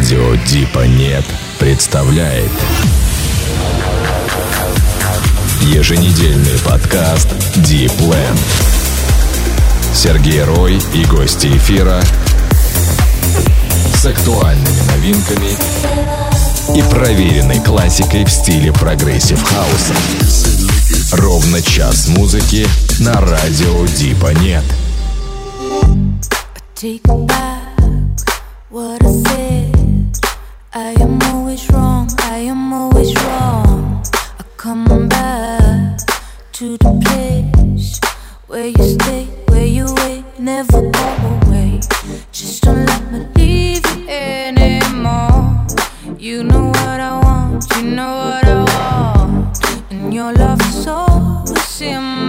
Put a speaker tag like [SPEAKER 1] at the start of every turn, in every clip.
[SPEAKER 1] Радио Дипа Нет представляет Еженедельный подкаст Deep Land. Сергей Рой и гости эфира с актуальными новинками и проверенной классикой в стиле прогрессив хауса. Ровно час музыки на радио Дипа Нет.
[SPEAKER 2] Take back what I said. I am always wrong. I am always wrong. I come back to the place where you stay, where you wait, never go away. Just don't let me leave you anymore. You know what I want. You know what I want. And your love is always in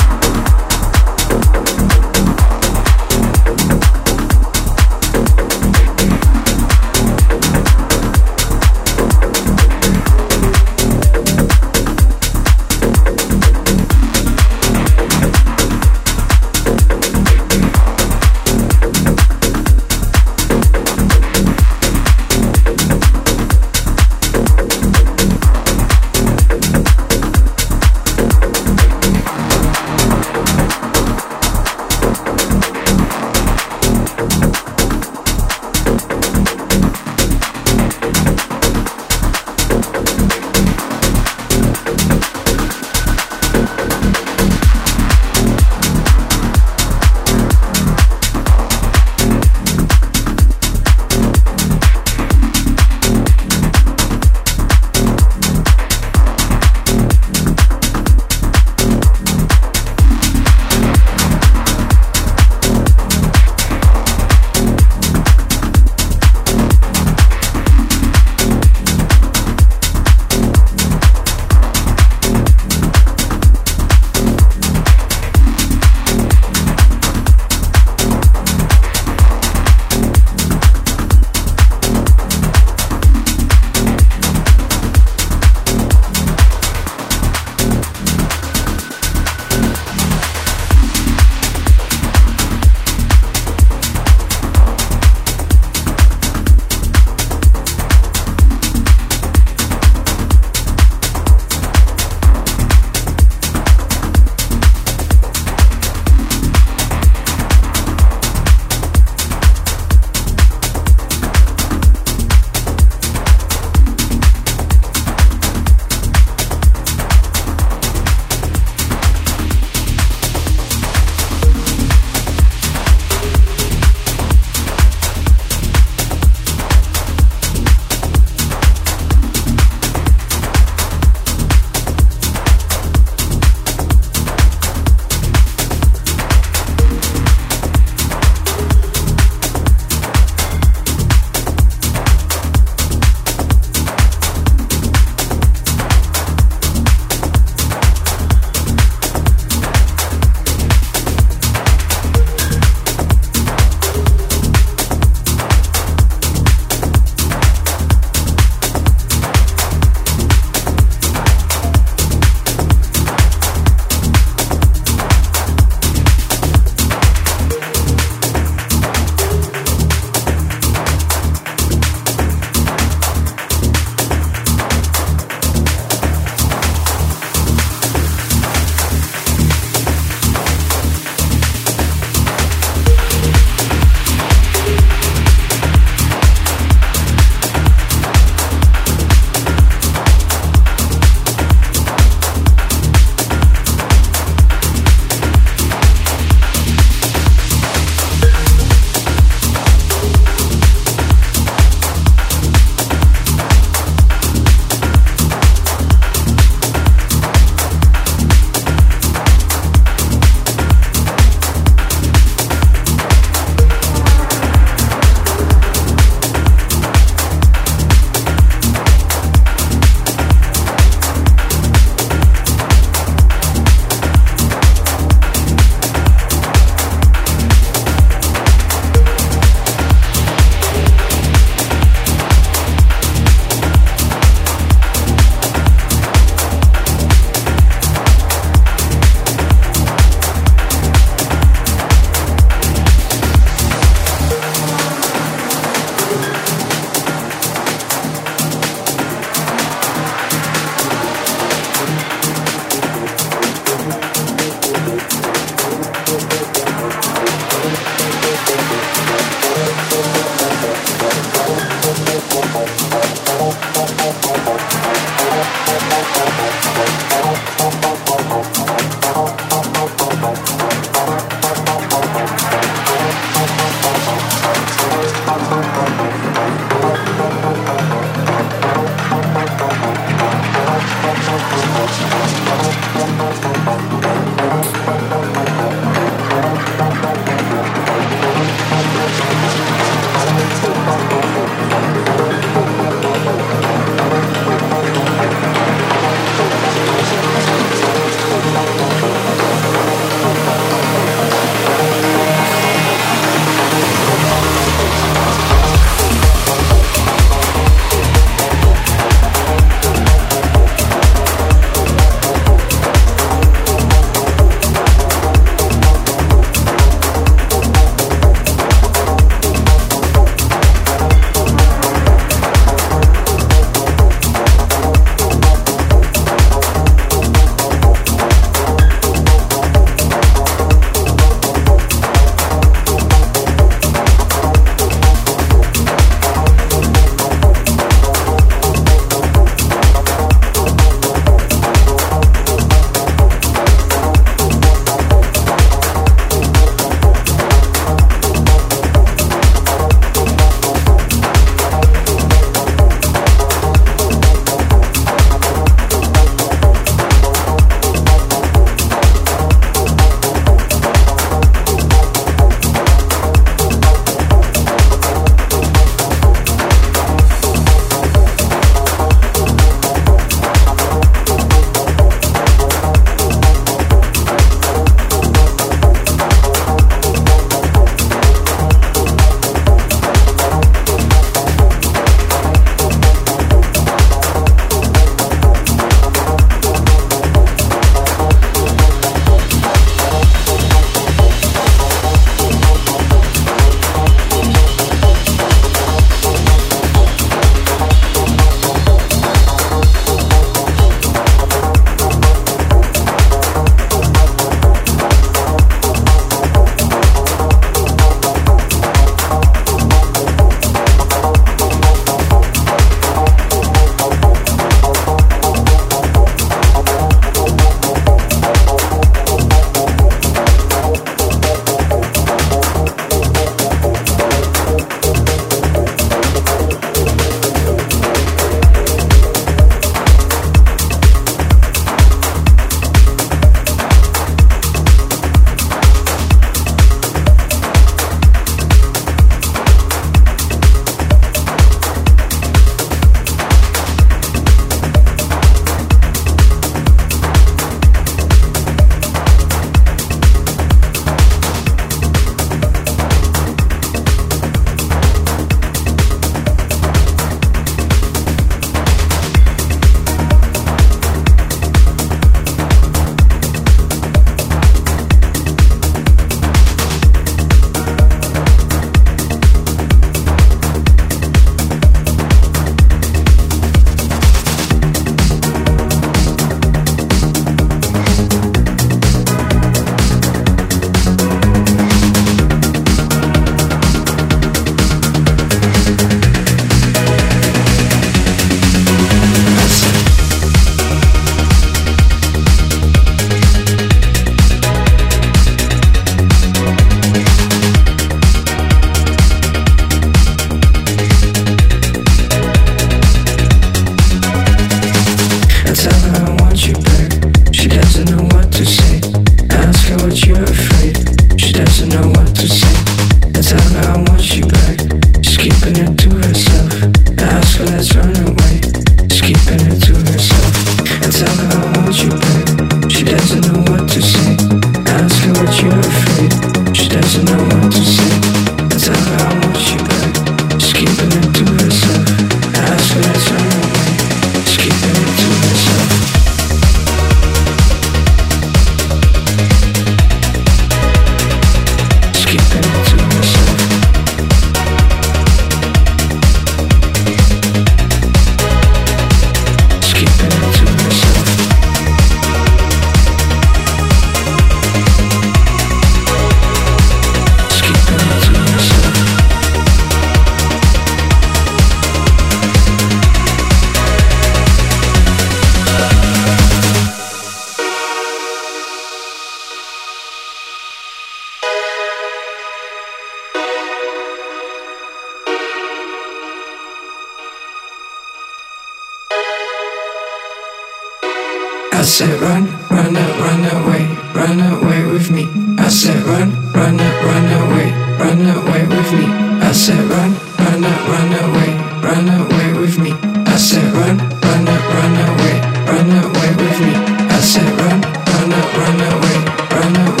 [SPEAKER 3] said run, run, uh, run away, run away with me. I said run, run, uh, run away, run away with me. I said run, run, uh, run away, run away with me. I said run, run, run away, run away with me. I said run, run, run away, run away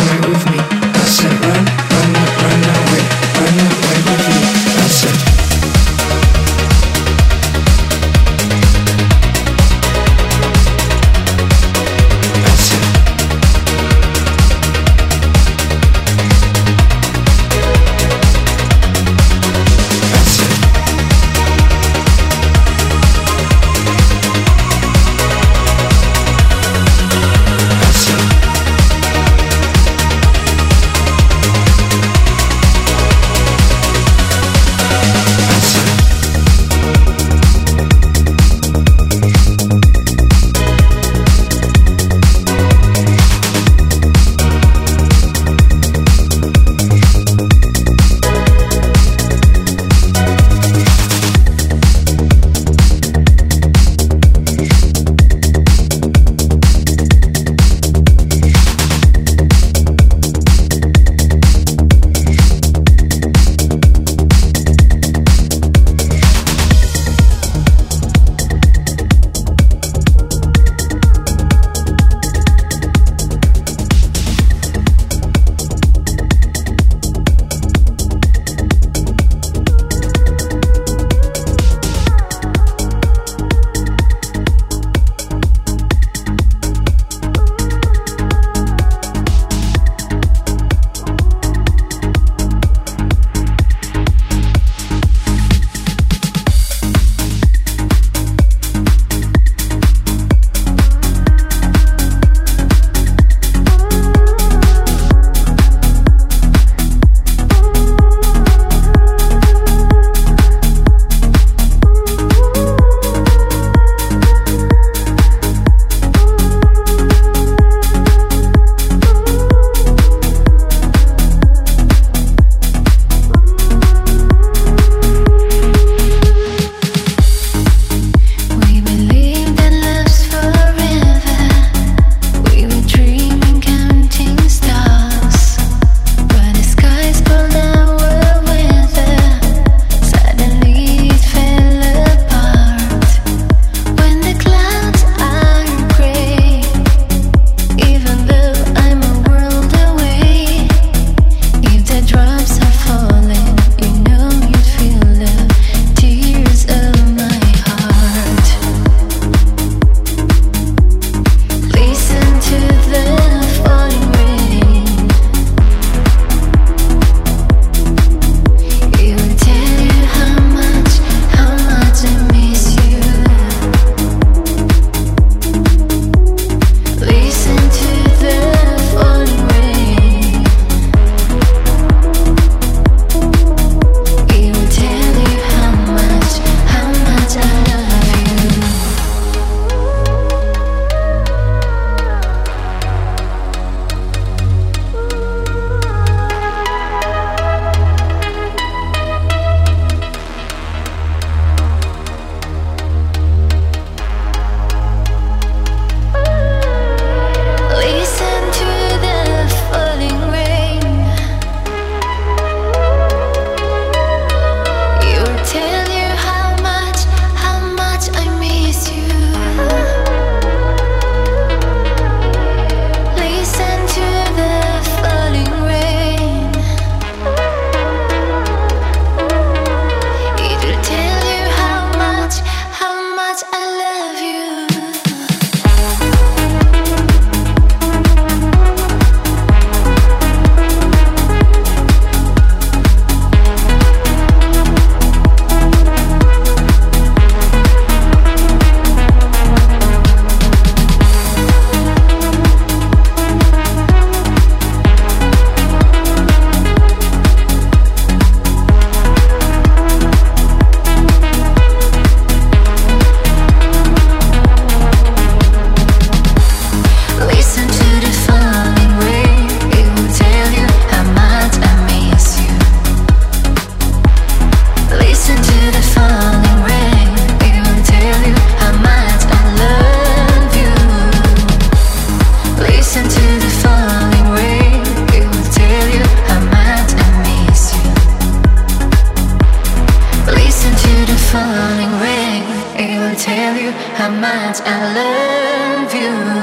[SPEAKER 1] you.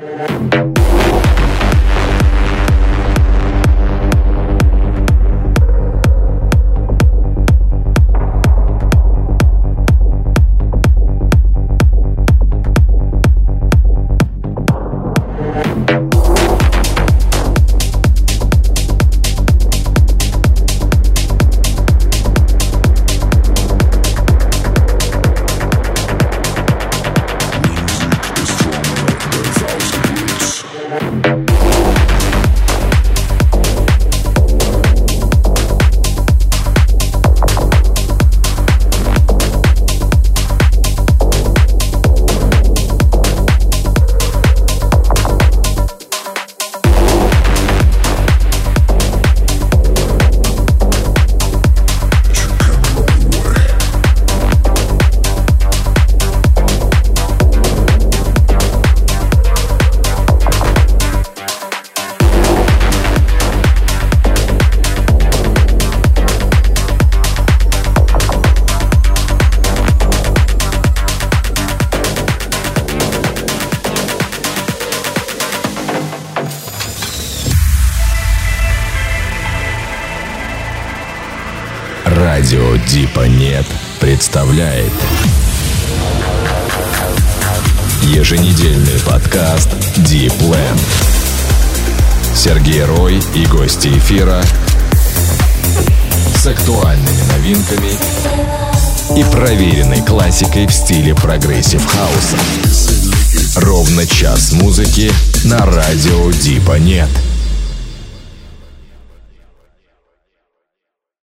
[SPEAKER 1] Música